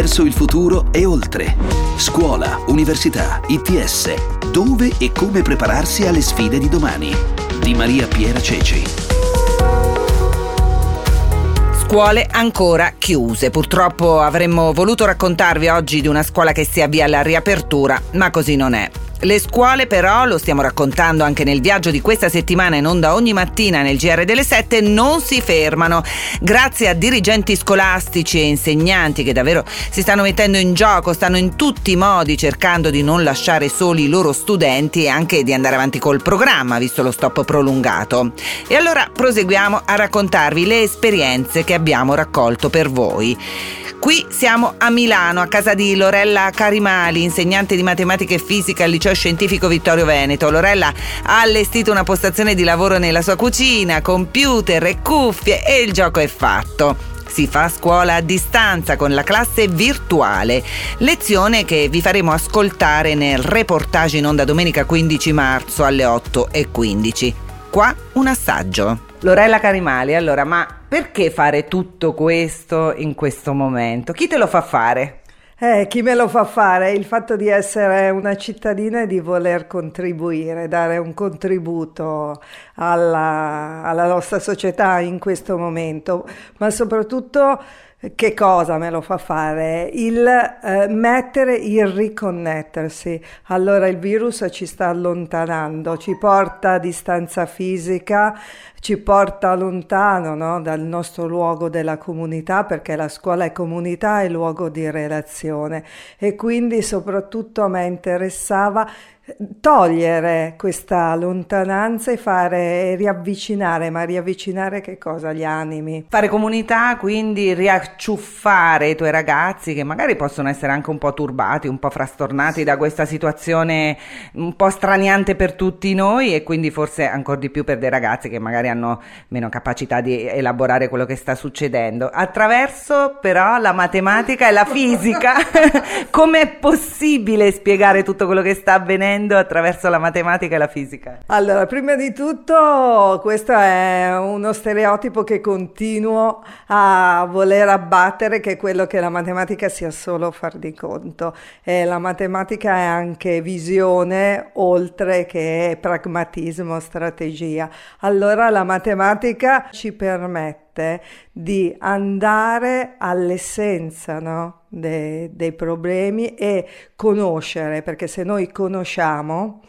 verso il futuro e oltre. Scuola, università, ITS. Dove e come prepararsi alle sfide di domani. Di Maria Piera Ceci. Scuole ancora chiuse. Purtroppo avremmo voluto raccontarvi oggi di una scuola che si avvia alla riapertura, ma così non è. Le scuole però, lo stiamo raccontando anche nel viaggio di questa settimana in onda ogni mattina nel GR delle 7, non si fermano. Grazie a dirigenti scolastici e insegnanti che davvero si stanno mettendo in gioco, stanno in tutti i modi cercando di non lasciare soli i loro studenti e anche di andare avanti col programma, visto lo stop prolungato. E allora proseguiamo a raccontarvi le esperienze che abbiamo raccolto per voi. Qui siamo a Milano, a casa di Lorella Carimali, insegnante di matematica e fisica al liceo scientifico Vittorio Veneto. Lorella ha allestito una postazione di lavoro nella sua cucina, computer e cuffie e il gioco è fatto. Si fa scuola a distanza con la classe virtuale, lezione che vi faremo ascoltare nel reportage in onda domenica 15 marzo alle 8.15. Qua un assaggio. Lorella Carimali, allora, ma perché fare tutto questo in questo momento? Chi te lo fa fare? Eh, chi me lo fa fare? Il fatto di essere una cittadina e di voler contribuire, dare un contributo alla, alla nostra società in questo momento, ma soprattutto che cosa me lo fa fare? Il eh, mettere, il riconnettersi. Allora il virus ci sta allontanando, ci porta a distanza fisica, ci porta lontano no? dal nostro luogo della comunità, perché la scuola è comunità, è luogo di relazione. E quindi soprattutto a me interessava togliere questa lontananza e fare riavvicinare, ma riavvicinare che cosa? Gli animi. Fare comunità, quindi riacciuffare i tuoi ragazzi che magari possono essere anche un po' turbati, un po' frastornati da questa situazione un po' straniante per tutti noi e quindi forse ancora di più per dei ragazzi che magari hanno meno capacità di elaborare quello che sta succedendo. Attraverso però la matematica e la fisica, come è possibile spiegare tutto quello che sta avvenendo? Apprendendo attraverso la matematica e la fisica? Allora, prima di tutto, questo è uno stereotipo che continuo a voler abbattere, che è quello che la matematica sia solo far di conto. E la matematica è anche visione, oltre che pragmatismo, strategia. Allora, la matematica ci permette di andare all'essenza no? De, dei problemi e conoscere, perché se noi conosciamo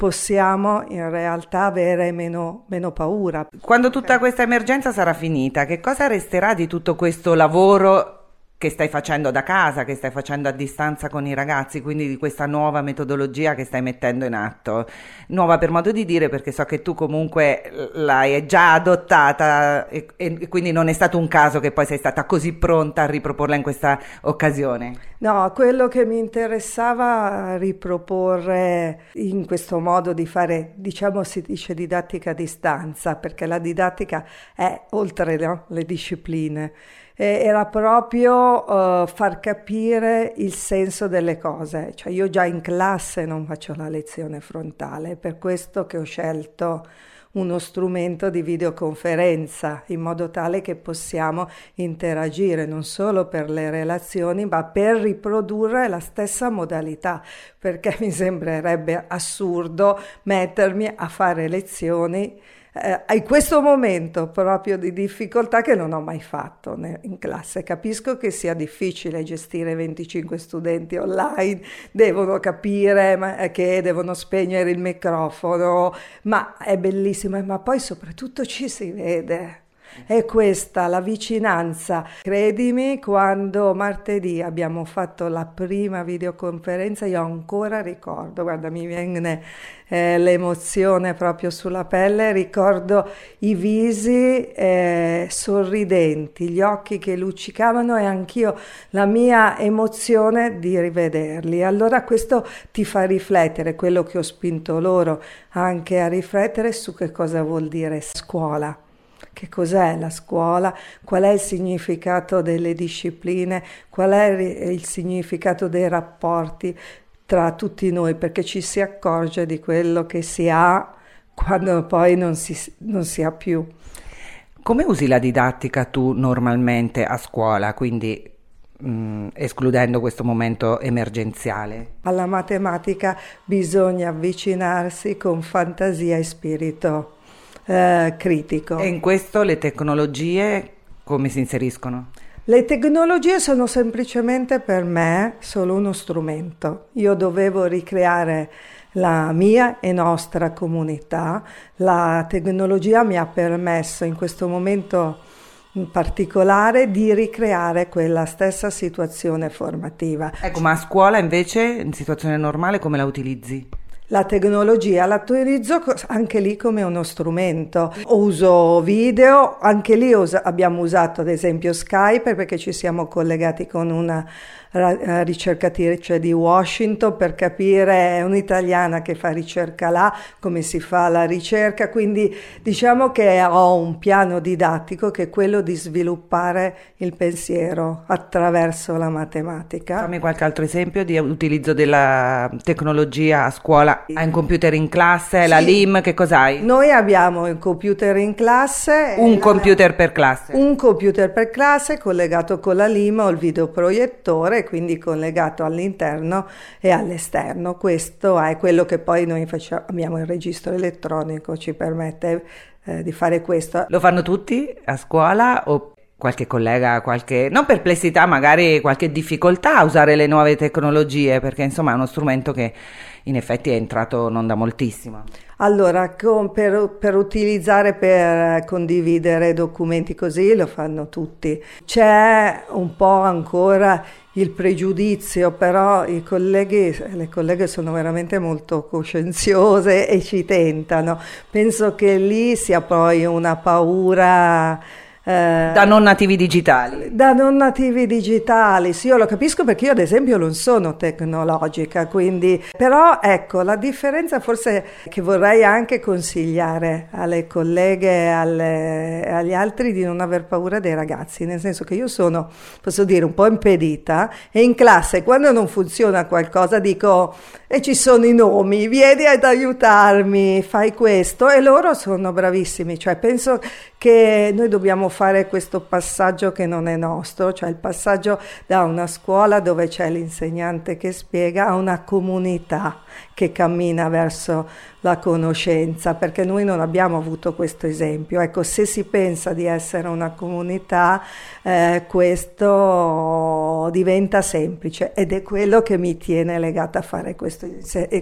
possiamo in realtà avere meno, meno paura. Quando tutta questa emergenza sarà finita, che cosa resterà di tutto questo lavoro che stai facendo da casa, che stai facendo a distanza con i ragazzi, quindi di questa nuova metodologia che stai mettendo in atto. Nuova per modo di dire perché so che tu comunque l'hai già adottata e, e quindi non è stato un caso che poi sei stata così pronta a riproporla in questa occasione. No, quello che mi interessava riproporre in questo modo di fare, diciamo si dice didattica a distanza, perché la didattica è oltre no? le discipline era proprio uh, far capire il senso delle cose. Cioè io già in classe non faccio la lezione frontale, per questo che ho scelto uno strumento di videoconferenza in modo tale che possiamo interagire non solo per le relazioni ma per riprodurre la stessa modalità perché mi sembrerebbe assurdo mettermi a fare lezioni eh, in questo momento proprio di difficoltà che non ho mai fatto in classe. Capisco che sia difficile gestire 25 studenti online, devono capire eh, che devono spegnere il microfono, ma è bellissimo, ma poi soprattutto ci si vede. È questa la vicinanza. Credimi, quando martedì abbiamo fatto la prima videoconferenza, io ancora ricordo, guarda, mi viene eh, l'emozione proprio sulla pelle, ricordo i visi eh, sorridenti, gli occhi che luccicavano e anch'io la mia emozione di rivederli. Allora questo ti fa riflettere, quello che ho spinto loro anche a riflettere su che cosa vuol dire scuola che cos'è la scuola, qual è il significato delle discipline, qual è il significato dei rapporti tra tutti noi, perché ci si accorge di quello che si ha quando poi non si, non si ha più. Come usi la didattica tu normalmente a scuola? Quindi mm, escludendo questo momento emergenziale? Alla matematica bisogna avvicinarsi con fantasia e spirito eh, critico. E in questo le tecnologie come si inseriscono? Le tecnologie sono semplicemente per me solo uno strumento. Io dovevo ricreare la mia e nostra comunità. La tecnologia mi ha permesso in questo momento in particolare di ricreare quella stessa situazione formativa. Ecco, ma a scuola invece in situazione normale come la utilizzi? La tecnologia la utilizzo anche lì come uno strumento. Uso video, anche lì abbiamo usato ad esempio Skype perché ci siamo collegati con una eh, ricercatrice di Washington per capire, è un'italiana che fa ricerca là, come si fa la ricerca, quindi diciamo che ho un piano didattico che è quello di sviluppare il pensiero attraverso la matematica. Fammi qualche altro esempio di utilizzo della tecnologia a scuola. Hai un computer in classe, sì. la LIM, che cos'hai? Noi abbiamo il computer in classe. Un computer per classe? Un computer per classe collegato con la LIM o il videoproiettore quindi collegato all'interno e all'esterno. Questo è quello che poi noi facciamo, abbiamo il registro elettronico, ci permette eh, di fare questo. Lo fanno tutti a scuola o qualche collega, qualche, non perplessità, magari qualche difficoltà a usare le nuove tecnologie, perché insomma è uno strumento che in effetti è entrato non da moltissimo. Allora, con, per, per, utilizzare, per condividere documenti così lo fanno tutti. C'è un po' ancora il pregiudizio, però i colleghi, le colleghe sono veramente molto coscienziose e ci tentano. Penso che lì sia poi una paura eh, da non nativi digitali. Da non nativi digitali, sì, io lo capisco perché io ad esempio non sono tecnologica, quindi però ecco, la differenza forse che vorrei anche consigliare alle colleghe e agli altri di non aver paura dei ragazzi, nel senso che io sono, posso dire, un po' impedita e in classe quando non funziona qualcosa dico e ci sono i nomi, vieni ad aiutarmi, fai questo e loro sono bravissimi, cioè penso che noi dobbiamo fare questo passaggio che non è nostro, cioè il passaggio da una scuola dove c'è l'insegnante che spiega a una comunità che cammina verso la conoscenza, perché noi non abbiamo avuto questo esempio. Ecco, se si pensa di essere una comunità, eh, questo diventa semplice ed è quello che mi tiene legata a fare questo,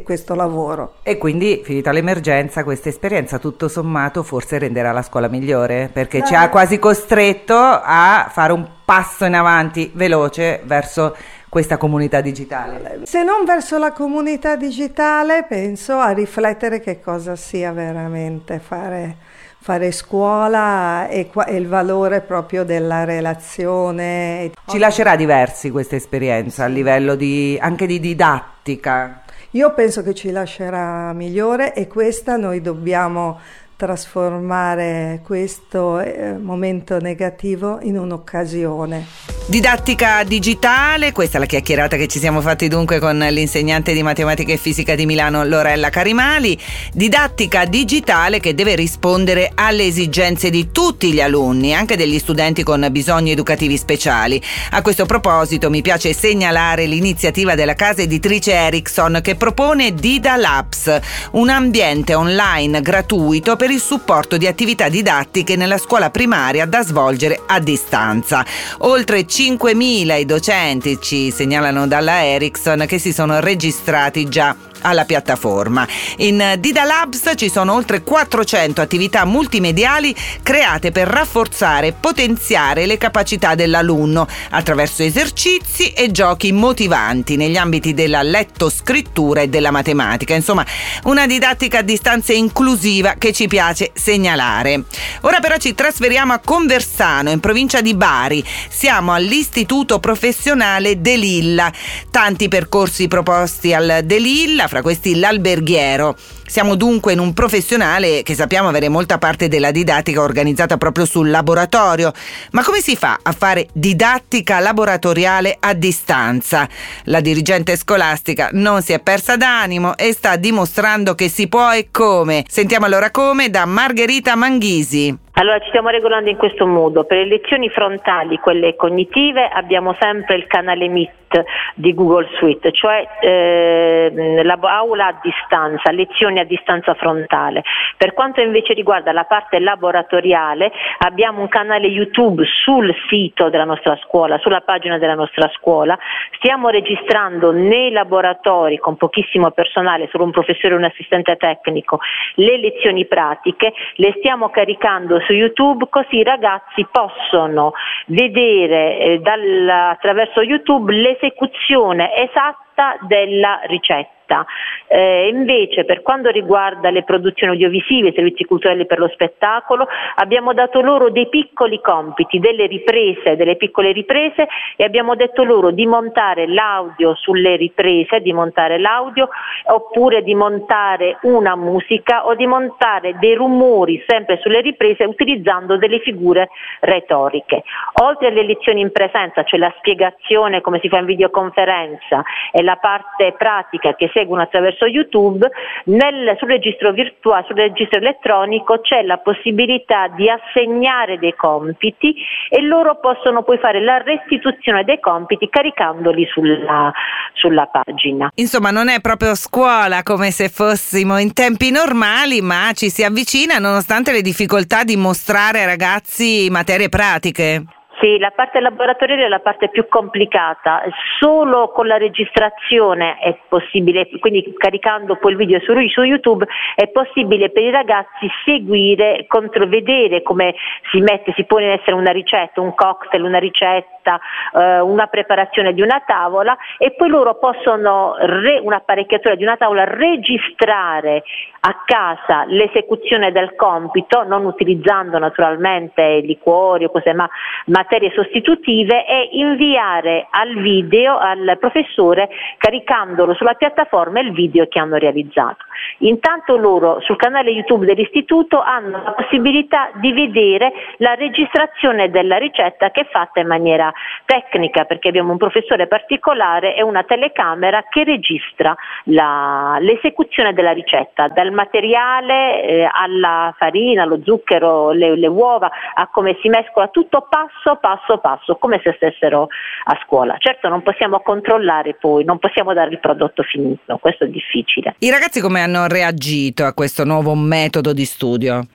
questo lavoro. E quindi, finita l'emergenza, questa esperienza tutto sommato forse renderà la scuola migliore, perché eh. ci ha quasi costretto a fare un passo in avanti veloce verso questa comunità digitale? Se non verso la comunità digitale, penso a riflettere che cosa sia veramente fare, fare scuola e, e, il valore proprio della relazione. Ci lascerà diversi questa esperienza a livello di, anche di didattica? Io penso che ci lascerà migliore e questa noi dobbiamo trasformare questo eh, momento negativo in un'occasione. Didattica digitale, questa è la chiacchierata che ci siamo fatti dunque con l'insegnante di matematica e fisica di Milano Lorella Carimali. Didattica digitale che deve rispondere alle esigenze di tutti gli alunni, anche degli studenti con bisogni educativi speciali. A questo proposito mi piace segnalare l'iniziativa della casa editrice Ericsson che propone Dida Labs, un ambiente online gratuito per il supporto di attività didattiche nella scuola primaria da svolgere a distanza. Oltre 5.000 i docenti, ci segnalano dalla Ericsson, che si sono registrati già alla piattaforma. In Dida Labs ci sono oltre 400 attività multimediali create per rafforzare e potenziare le capacità dell'alunno attraverso esercizi e giochi motivanti negli ambiti della lettoscrittura e della matematica. Insomma, una didattica a distanza inclusiva che ci piace segnalare. Ora però ci trasferiamo a Conversano, in provincia di Bari. Siamo all'Istituto Professionale De Lilla. Tanti percorsi proposti al De Lilla fra questi l'alberghiero. Siamo dunque in un professionale che sappiamo avere molta parte della didattica organizzata proprio sul laboratorio. Ma come si fa a fare didattica laboratoriale a distanza? La dirigente scolastica non si è persa d'animo e sta dimostrando che si può e come. Sentiamo allora come da Margherita Manghisi. Allora ci stiamo regolando in questo modo, per le lezioni frontali, quelle cognitive, abbiamo sempre il canale Meet di Google Suite, cioè eh, l'aula a distanza, lezioni a distanza frontale. Per quanto invece riguarda la parte laboratoriale, abbiamo un canale YouTube sul sito della nostra scuola, sulla pagina della nostra scuola, stiamo registrando nei laboratori con pochissimo personale, solo un professore e un assistente tecnico, le lezioni pratiche, le stiamo caricando su YouTube così i ragazzi possono vedere eh, dal, attraverso YouTube l'esecuzione esatta della ricetta vista. Eh, invece per quanto riguarda le produzioni audiovisive, i servizi culturali per lo spettacolo, abbiamo dato loro dei piccoli compiti, delle riprese, delle piccole riprese e abbiamo detto loro di montare l'audio sulle riprese, di montare l'audio oppure di montare una musica o di montare dei rumori sempre sulle riprese utilizzando delle figure retoriche. Oltre alle lezioni in presenza, cioè la spiegazione come si fa in videoconferenza e la parte pratica che seguono attraverso YouTube, nel, sul registro virtuale, sul registro elettronico c'è la possibilità di assegnare dei compiti e loro possono poi fare la restituzione dei compiti caricandoli sulla, sulla pagina. Insomma, non è proprio scuola come se fossimo in tempi normali, ma ci si avvicina nonostante le difficoltà di mostrare ai ragazzi materie pratiche. Sì, la parte laboratoriale è la parte più complicata, solo con la registrazione è possibile, quindi caricando poi il video su, su YouTube è possibile per i ragazzi seguire, vedere come si mette, si pone in essere una ricetta, un cocktail, una ricetta, eh, una preparazione di una tavola e poi loro possono, re, un'apparecchiatura di una tavola, registrare a casa l'esecuzione del compito, non utilizzando naturalmente liquori o cose, ma materie sostitutive e inviare al video, al professore, caricandolo sulla piattaforma il video che hanno realizzato. Intanto loro sul canale YouTube dell'istituto hanno la possibilità di vedere la registrazione della ricetta che è fatta in maniera tecnica perché abbiamo un professore particolare e una telecamera che registra la, l'esecuzione della ricetta, dal materiale eh, alla farina, allo zucchero, le, le uova, a come si mescola tutto passo passo passo, come se stessero a scuola. Certo non possiamo controllare poi, non possiamo dare il prodotto finito, questo è difficile. I ragazzi come hanno reagito a questo nuovo metodo di studio?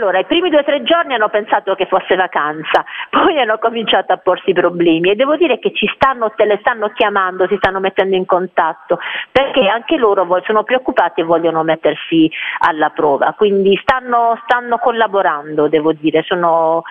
Allora, i primi due o tre giorni hanno pensato che fosse vacanza, poi hanno cominciato a porsi problemi e devo dire che ci stanno, te le stanno chiamando, si stanno mettendo in contatto, perché anche loro sono preoccupati e vogliono mettersi alla prova, quindi stanno, stanno collaborando, devo dire, sono,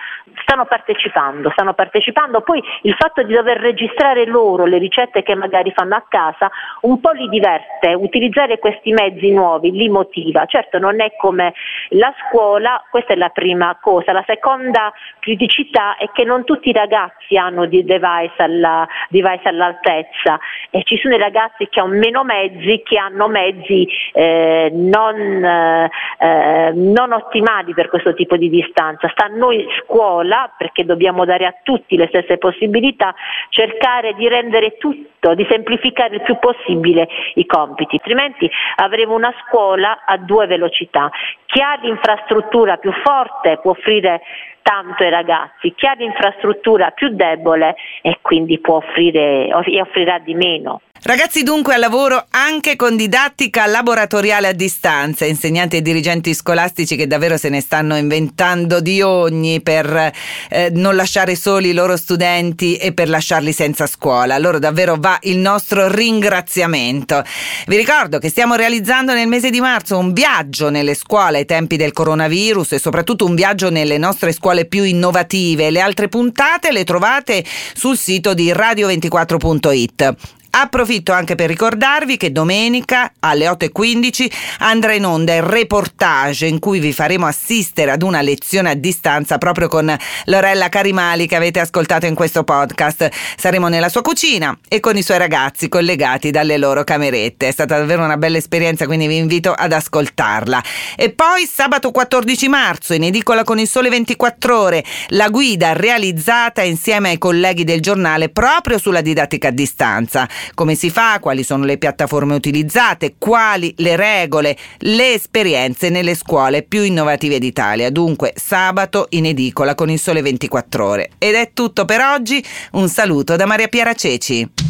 stanno partecipando, stanno partecipando, poi il fatto di dover registrare loro le ricette che magari fanno a casa un po' li diverte, utilizzare questi mezzi nuovi li motiva, certo non è come la scuola, questa è la prima cosa. La seconda criticità è che non tutti i ragazzi hanno di device, alla, device all'altezza e ci sono i ragazzi che hanno meno mezzi, che hanno mezzi eh, non, eh, non ottimali per questo tipo di distanza. Sta a noi scuola, perché dobbiamo dare a tutti le stesse possibilità, cercare di rendere tutto, di semplificare il più possibile i compiti, altrimenti avremo una scuola a due velocità. Chi ha l'infrastruttura più forte può offrire tanto ai ragazzi, chi ha l'infrastruttura più debole e quindi può offrire e offrirà di meno. Ragazzi dunque al lavoro anche con didattica laboratoriale a distanza, insegnanti e dirigenti scolastici che davvero se ne stanno inventando di ogni per eh, non lasciare soli i loro studenti e per lasciarli senza scuola. A loro davvero va il nostro ringraziamento. Vi ricordo che stiamo realizzando nel mese di marzo un viaggio nelle scuole ai tempi del coronavirus e soprattutto un viaggio nelle nostre scuole più innovative. Le altre puntate le trovate sul sito di radio24.it. Approfitto anche per ricordarvi che domenica alle 8.15 andrà in onda il reportage in cui vi faremo assistere ad una lezione a distanza proprio con Lorella Carimali che avete ascoltato in questo podcast. Saremo nella sua cucina e con i suoi ragazzi collegati dalle loro camerette. È stata davvero una bella esperienza, quindi vi invito ad ascoltarla. E poi sabato 14 marzo in edicola con il Sole 24 ore la guida realizzata insieme ai colleghi del giornale proprio sulla didattica a distanza. Come si fa, quali sono le piattaforme utilizzate, quali le regole, le esperienze nelle scuole più innovative d'Italia. Dunque, sabato in edicola con il sole 24 ore. Ed è tutto per oggi. Un saluto da Maria Piera Ceci.